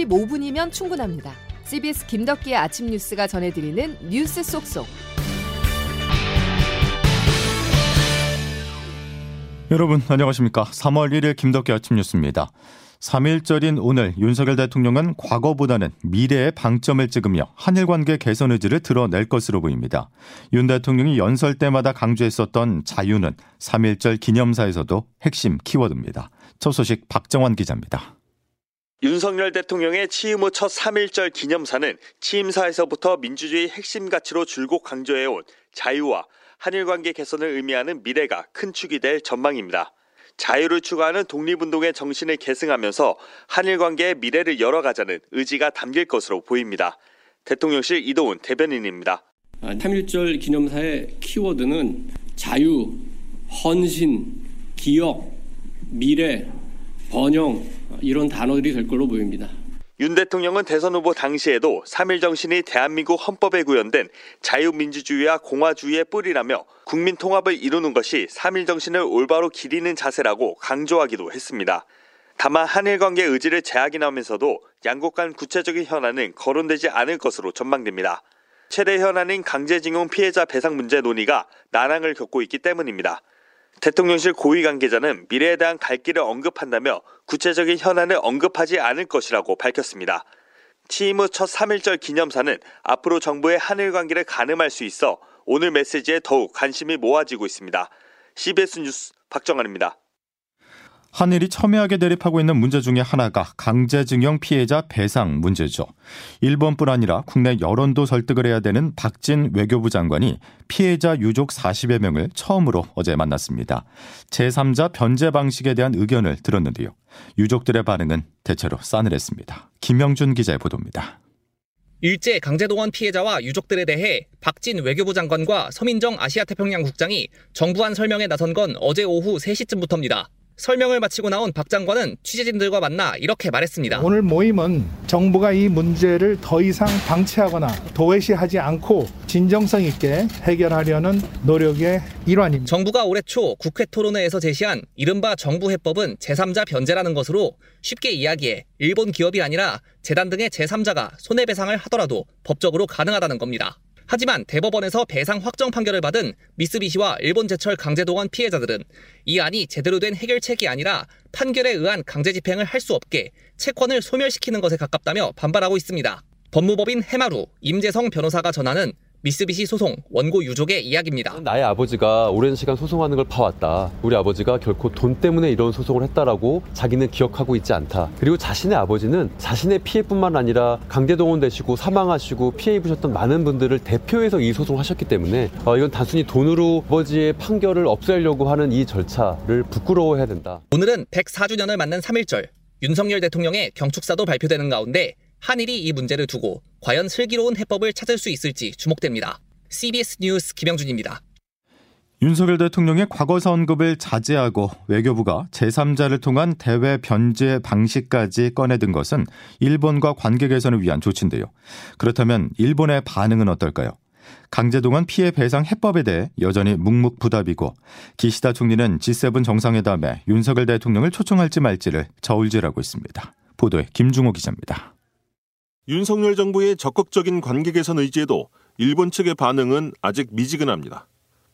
15분이면 충분합니다. CBS 김덕기의 아침 뉴스가 전해드리는 뉴스 속속. 여러분 안녕하십니까? 3월 1일 김덕기 아침 뉴스입니다. 3일절인 오늘 윤석열 대통령은 과거보다는 미래에 방점을 찍으며 한일 관계 개선 의지를 드러낼 것으로 보입니다. 윤 대통령이 연설 때마다 강조했었던 자유는 3일절 기념사에서도 핵심 키워드입니다. 첫 소식 박정환 기자입니다. 윤석열 대통령의 취임 후 첫 3일절 기념사는 취임사에서부터 민주주의 핵심 가치로 줄곧 강조해온 자유와 한일 관계 개선을 의미하는 미래가 큰 축이 될 전망입니다. 자유를 추구하는 독립운동의 정신을 계승하면서 한일 관계의 미래를 열어가자는 의지가 담길 것으로 보입니다. 대통령실 이도훈 대변인입니다. 3.1절 기념사의 키워드는 자유, 헌신, 기억, 미래, 번영 이런 단어들이 될 걸로 보입니다. 윤 대통령은 대선 후보 당시에도 3일 정신이 대한민국 헌법에 구현된 자유민주주의와 공화주의의 뿌리라며 국민 통합을 이루는 것이 3일 정신을 올바로 기리는 자세라고 강조하기도 했습니다. 다만 한일 관계 의지를 재확인하면서도 양국 간 구체적인 현안은 거론되지 않을 것으로 전망됩니다. 최대 현안인 강제징용 피해자 배상 문제 논의가 난항을 겪고 있기 때문입니다. 대통령실 고위 관계자는 미래에 대한 갈 길을 언급한다며 구체적인 현안을 언급하지 않을 것이라고 밝혔습니다. 취임 후 첫 3일절 기념사는 앞으로 정부의 한일 관계를 가늠할 수 있어 오늘 메시지에 더욱 관심이 모아지고 있습니다. CBS 뉴스 박정환입니다. 한일이 첨예하게 대립하고 있는 문제 중의 하나가 강제징용 피해자 배상 문제죠. 일본뿐 아니라 국내 여론도 설득을 해야 되는 박진 외교부 장관이 피해자 유족 40여 명을 처음으로 어제 만났습니다. 제3자 변제 방식에 대한 의견을 들었는데요. 유족들의 반응은 대체로 싸늘했습니다. 김영준 기자의 보도입니다. 일제 강제동원 피해자와 유족들에 대해 박진 외교부 장관과 서민정 아시아태평양 국장이 정부안 설명에 나선 건 어제 오후 3시쯤부터입니다. 설명을 마치고 나온 박 장관은 취재진들과 만나 이렇게 말했습니다. 오늘 모임은 정부가 이 문제를 더 이상 방치하거나 도외시하지 않고 진정성 있게 해결하려는 노력의 일환입니다. 정부가 올해 초 국회 토론회에서 제시한 이른바 정부 해법은 제3자 변제라는 것으로 쉽게 이야기해 일본 기업이 아니라 재단 등의 제3자가 손해배상을 하더라도 법적으로 가능하다는 겁니다. 하지만 대법원에서 배상 확정 판결을 받은 미쓰비시와 일본제철 강제동원 피해자들은 이 안이 제대로 된 해결책이 아니라 판결에 의한 강제 집행을 할 수 없게 채권을 소멸시키는 것에 가깝다며 반발하고 있습니다. 법무법인 해마루 임재성 변호사가 전하는 미쓰비시 소송 원고 유족의 이야기입니다. 나의 아버지가 오랜 시간 소송하는 걸 봐왔다. 우리 아버지가 결코 돈 때문에 이런 소송을 했다라고 자기는 기억하고 있지 않다. 그리고 자신의 아버지는 자신의 피해뿐만 아니라 강제동원 되시고 사망하시고 피해 입으셨던 많은 분들을 대표해서 이 소송을 하셨기 때문에 어, 이건 단순히 돈으로 아버지의 판결을 없애려고 하는 이 절차를 부끄러워해야 된다. 오늘은 104주년을 맞는 3.1절 윤석열 대통령의 경축사도 발표되는 가운데 한일이 이 문제를 두고 과연 슬기로운 해법을 찾을 수 있을지 주목됩니다. CBS 뉴스 김영준입니다. 윤석열 대통령의 과거사 언급을 자제하고 외교부가 제3자를 통한 대외 변제 방식까지 꺼내든 것은 일본과 관계 개선을 위한 조치인데요. 그렇다면 일본의 반응은 어떨까요? 강제동원 피해 배상 해법에 대해 여전히 묵묵부답이고 기시다 총리는 G7 정상회담에 윤석열 대통령을 초청할지 말지를 저울질하고 있습니다. 보도에 김중호 기자입니다. 윤석열 정부의 적극적인 관계 개선 의지에도 일본 측의 반응은 아직 미지근합니다.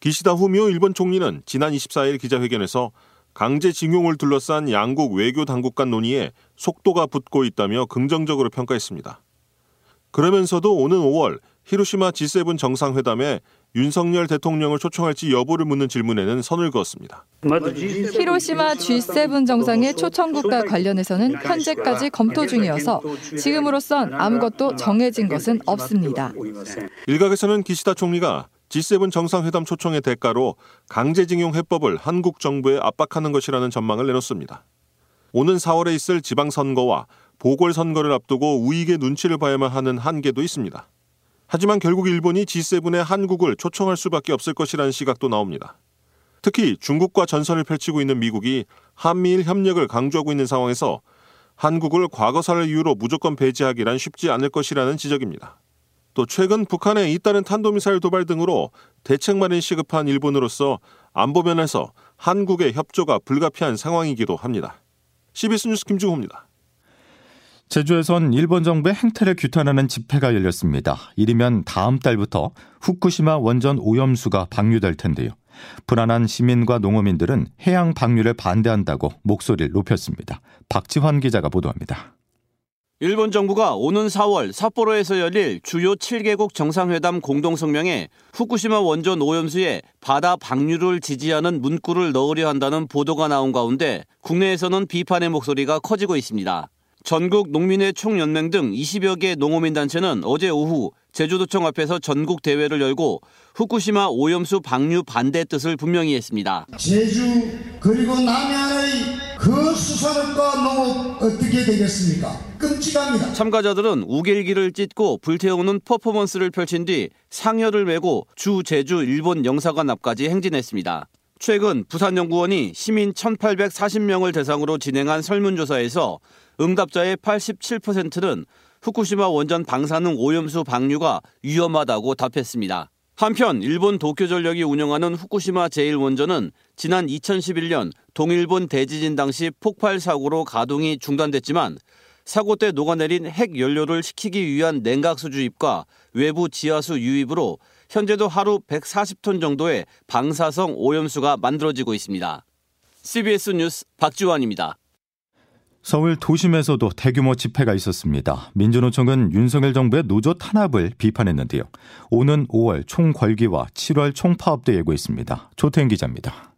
기시다 후미오 일본 총리는 지난 24일 기자회견에서 강제징용을 둘러싼 양국 외교 당국 간 논의에 속도가 붙고 있다며 긍정적으로 평가했습니다. 그러면서도 오는 5월 히로시마 G7 정상회담에 윤석열 대통령을 초청할지 여부를 묻는 질문에는 선을 그었습니다. 히로시마 G7 정상의 초청국과 관련해서는 현재까지 검토 중이어서 지금으로선 아무것도 정해진 것은 없습니다. 일각에서는 기시다 총리가 G7 정상회담 초청의 대가로 강제징용 해법을 한국 정부에 압박하는 것이라는 전망을 내놓습니다. 오는 4월에 있을 지방선거와 보궐선거를 앞두고 우익의 눈치를 봐야만 하는 한계도 있습니다. 하지만 결국 일본이 G7에 한국을 초청할 수밖에 없을 것이라는 시각도 나옵니다. 특히 중국과 전선을 펼치고 있는 미국이 한미일 협력을 강조하고 있는 상황에서 한국을 과거사를 이유로 무조건 배제하기란 쉽지 않을 것이라는 지적입니다. 또 최근 북한의 잇따른 탄도미사일 도발 등으로 대책마련 시급한 일본으로서 안보 면에서 한국의 협조가 불가피한 상황이기도 합니다. CBS 뉴스 김중호입니다. 제주에선 일본 정부의 행태를 규탄하는 집회가 열렸습니다. 이르면 다음 달부터 후쿠시마 원전 오염수가 방류될 텐데요. 불안한 시민과 농어민들은 해양 방류를 반대한다고 목소리를 높였습니다. 박지환 기자가 보도합니다. 일본 정부가 오는 4월 삿포로에서 열릴 주요 7개국 정상회담 공동성명에 후쿠시마 원전 오염수에 바다 방류를 지지하는 문구를 넣으려 한다는 보도가 나온 가운데 국내에서는 비판의 목소리가 커지고 있습니다. 전국 농민회 총연맹 등 20여 개 농어민 단체는 어제 오후 제주도청 앞에서 전국 대회를 열고 후쿠시마 오염수 방류 반대 뜻을 분명히 했습니다. 제주 그리고 남해안의 그 수산업과 농업 어떻게 되겠습니까? 끔찍합니다. 참가자들은 우길기를 찢고 불태우는 퍼포먼스를 펼친 뒤 상여를 메고 주 제주 일본 영사관 앞까지 행진했습니다. 최근 부산연구원이 시민 1,840명을 대상으로 진행한 설문조사에서 응답자의 87%는 후쿠시마 원전 방사능 오염수 방류가 위험하다고 답했습니다. 한편 일본 도쿄전력이 운영하는 후쿠시마 제1원전은 지난 2011년 동일본 대지진 당시 폭발 사고로 가동이 중단됐지만 사고 때 녹아내린 핵 연료를 식히기 위한 냉각수 주입과 외부 지하수 유입으로 현재도 하루 140톤 정도의 방사성 오염수가 만들어지고 있습니다. CBS 뉴스 박지원입니다. 서울 도심에서도 대규모 집회가 있었습니다. 민주노총은 윤석열 정부의 노조 탄압을 비판했는데요. 오는 5월 총궐기와 7월 총파업도 예고했습니다. 조태인 기자입니다.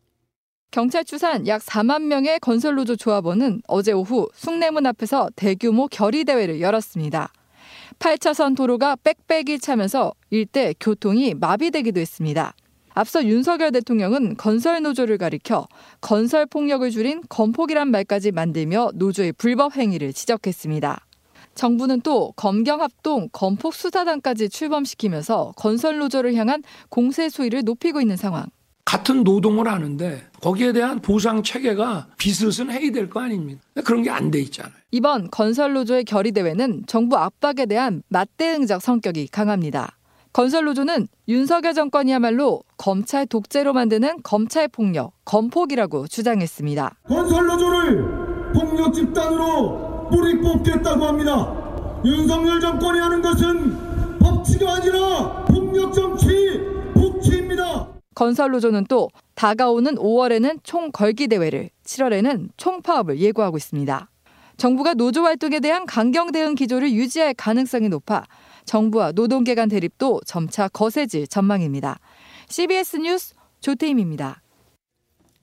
경찰 추산 약 4만 명의 건설노조 조합원은 어제 오후 숭례문 앞에서 대규모 결의대회를 열었습니다. 8차선 도로가 빽빽이 차면서 일대 교통이 마비되기도 했습니다. 앞서 윤석열 대통령은 건설 노조를 가리켜 건설 폭력을 줄인 건폭이란 말까지 만들며 노조의 불법 행위를 지적했습니다. 정부는 또 검경합동 건폭 수사단까지 출범시키면서 건설 노조를 향한 공세 수위를 높이고 있는 상황. 같은 노동을 하는데 거기에 대한 보상 체계가 비슷은 해야 될 거 아닙니까? 그런 게 안 돼 있잖아요. 이번 건설 노조의 결의 대회는 정부 압박에 대한 맞대응적 성격이 강합니다. 건설노조는 윤석열 정권이야말로 검찰 독재로 만드는 검찰 폭력, 검폭이라고 주장했습니다. 건설노조를 폭력 집단으로 뿌리 뽑겠다고 합니다. 윤석열 정권이 하는 것은 법치가 아니라 폭력 정치. 건설노조는 또 다가오는 5월에는 총걸기 대회를, 7월에는 총파업을 예고하고 있습니다. 정부가 노조 활동에 대한 강경 대응 기조를 유지할 가능성이 높아 정부와 노동계 간 대립도 점차 거세질 전망입니다. CBS 뉴스 조태임입니다.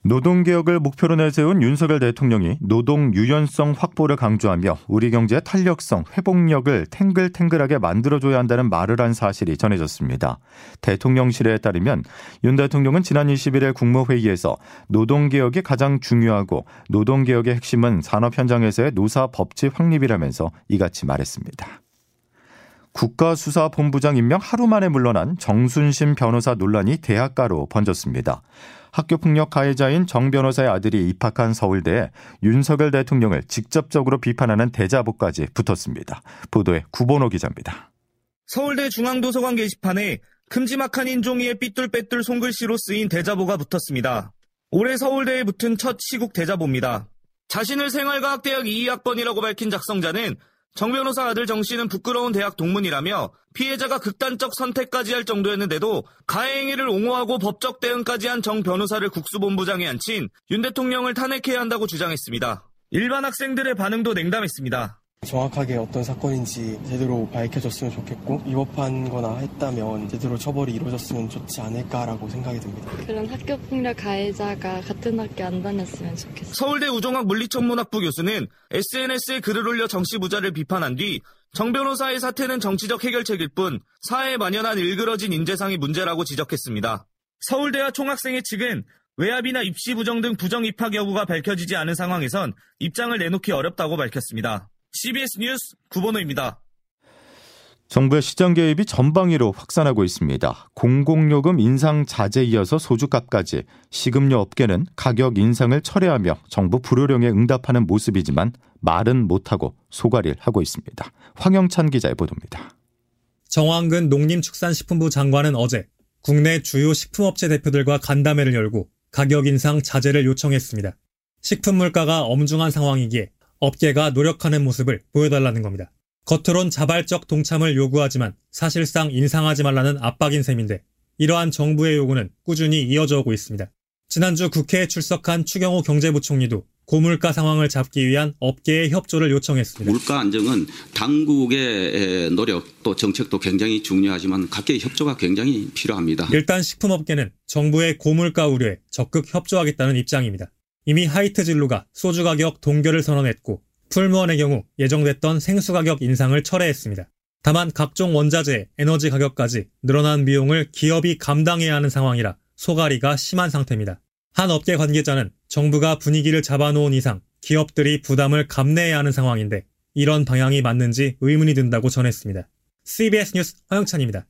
노동개혁을 목표로 내세운 윤석열 대통령이 노동 유연성 확보를 강조하며 우리 경제의 탄력성, 회복력을 탱글탱글하게 만들어줘야 한다는 말을 한 사실이 전해졌습니다. 대통령실에 따르면 윤 대통령은 지난 21일 국무회의에서 노동개혁이 가장 중요하고 노동개혁의 핵심은 산업 현장에서의 노사 법치 확립이라면서 이같이 말했습니다. 국가수사본부장 임명 하루 만에 물러난 정순심 변호사 논란이 대학가로 번졌습니다. 학교 폭력 가해자인 정 변호사의 아들이 입학한 서울대에 윤석열 대통령을 직접적으로 비판하는 대자보까지 붙었습니다. 보도에 구본호 기자입니다. 서울대 중앙도서관 게시판에 큼지막한 인종이의 삐뚤빼뚤 손글씨로 쓰인 대자보가 붙었습니다. 올해 서울대에 붙은 첫 시국 대자보입니다. 자신을 생활과학대학 2학번이라고 밝힌 작성자는 정 변호사 아들 정 씨는 부끄러운 대학 동문이라며 피해자가 극단적 선택까지 할 정도였는데도 가해 행위를 옹호하고 법적 대응까지 한 정 변호사를 국수본부장에 앉힌 윤 대통령을 탄핵해야 한다고 주장했습니다. 일반 학생들의 반응도 냉담했습니다. 정확하게 어떤 사건인지 제대로 밝혀졌으면 좋겠고 위법한 거나 했다면 제대로 처벌이 이루어졌으면 좋지 않을까라고 생각이 듭니다. 그런 학교 폭력 가해자가 같은 학교 안 다녔으면 좋겠어요. 서울대 우종학 물리천문학부 교수는 SNS에 글을 올려 정씨 부자를 비판한 뒤 정 변호사의 사태는 정치적 해결책일 뿐 사회에 만연한 일그러진 인재상이 문제라고 지적했습니다. 서울대와 총학생회 측은 외압이나 입시 부정 등 부정 입학 여부가 밝혀지지 않은 상황에선 입장을 내놓기 어렵다고 밝혔습니다. CBS 뉴스 구본호입니다. 정부의 시장 개입이 전방위로 확산하고 있습니다. 공공요금 인상 자제 이어서 소주값까지 식음료 업계는 가격 인상을 철회하며 정부 불효령에 응답하는 모습이지만 말은 못하고 소가리를 하고 있습니다. 황영찬 기자의 보도입니다. 정황근 농림축산식품부 장관은 어제 국내 주요 식품업체 대표들과 간담회를 열고 가격 인상 자제를 요청했습니다. 식품 물가가 엄중한 상황이기에 업계가 노력하는 모습을 보여달라는 겁니다. 겉으론 자발적 동참을 요구하지만 사실상 인상하지 말라는 압박인 셈인데 이러한 정부의 요구는 꾸준히 이어져 오고 있습니다. 지난주 국회에 출석한 추경호 경제부총리도 고물가 상황을 잡기 위한 업계의 협조를 요청했습니다. 물가 안정은 당국의 노력 또 정책도 굉장히 중요하지만 각계의 협조가 굉장히 필요합니다. 일단 식품업계는 정부의 고물가 우려에 적극 협조하겠다는 입장입니다. 이미 하이트 진로가 소주 가격 동결을 선언했고 풀무원의 경우 예정됐던 생수 가격 인상을 철회했습니다. 다만 각종 원자재, 에너지 가격까지 늘어난 비용을 기업이 감당해야 하는 상황이라 소가리가 심한 상태입니다. 한 업계 관계자는 정부가 분위기를 잡아놓은 이상 기업들이 부담을 감내해야 하는 상황인데 이런 방향이 맞는지 의문이 든다고 전했습니다. CBS 뉴스 허영찬입니다.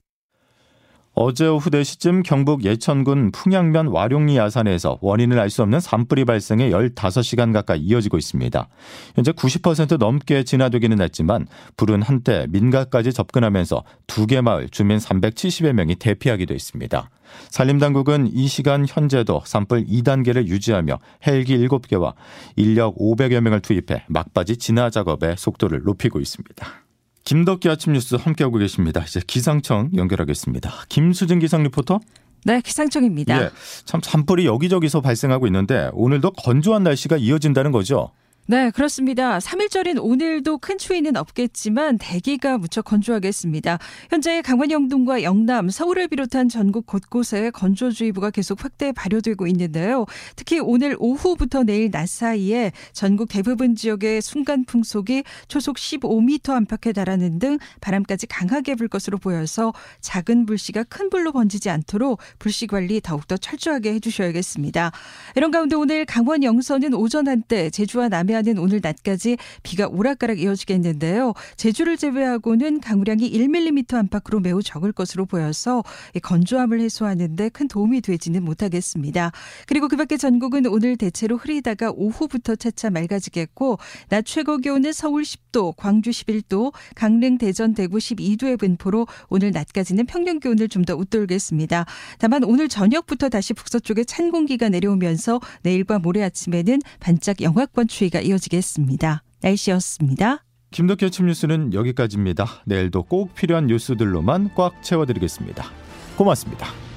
어제 오후 4시쯤 경북 예천군 풍양면 와룡리 야산에서 원인을 알 수 없는 산불이 발생해 15시간 가까이 이어지고 있습니다. 현재 90% 넘게 진화되기는 했지만 불은 한때 민가까지 접근하면서 두 개 마을 주민 370여 명이 대피하기도 했습니다. 산림당국은 이 시간 현재도 산불 2단계를 유지하며 헬기 7개와 인력 500여 명을 투입해 막바지 진화 작업의 속도를 높이고 있습니다. 김덕기 아침 뉴스 함께하고 계십니다. 이제 기상청 연결하겠습니다. 김수진 기상 리포터. 네, 기상청입니다. 예, 참 산불이 여기저기서 발생하고 있는데 오늘도 건조한 날씨가 이어진다는 거죠. 네, 그렇습니다. 3일절인 오늘도 큰 추위는 없겠지만 대기가 무척 건조하겠습니다. 현재 강원 영동과 영남, 서울을 비롯한 전국 곳곳에 건조주의보가 계속 확대 발효되고 있는데요. 특히 오늘 오후부터 내일 낮 사이에 전국 대부분 지역의 순간 풍속이 초속 15m 안팎에 달하는 등 바람까지 강하게 불 것으로 보여서 작은 불씨가 큰 불로 번지지 않도록 불씨 관리 더욱더 철저하게 해주셔야겠습니다. 이런 가운데 오늘 강원 영서는 오전 한때 제주와 남해 남해안은 오늘 낮까지 비가 오락가락 이어지겠는데요. 제주를 제외하고는 강우량이 1mm 안팎으로 매우 적을 것으로 보여서 건조함을 해소하는데 큰 도움이 되지는 못하겠습니다. 그리고 그밖에 전국은 오늘 대체로 흐리다가 오후부터 차차 맑아지겠고 낮 최고 기온은 서울 10도, 광주 11도, 강릉, 대전, 대구 12도의 분포로 오늘 낮까지는 평년 기온을 좀 더 웃돌겠습니다. 다만 오늘 저녁부터 다시 북서쪽에 찬 공기가 내려오면서 내일과 모레 아침에는 반짝 영하권 추위가 이어지겠습니다. 날씨였습니다. 김덕기 아침 뉴스는 여기까지입니다. 내일도 꼭 필요한 뉴스들로만 꽉 채워드리겠습니다. 고맙습니다.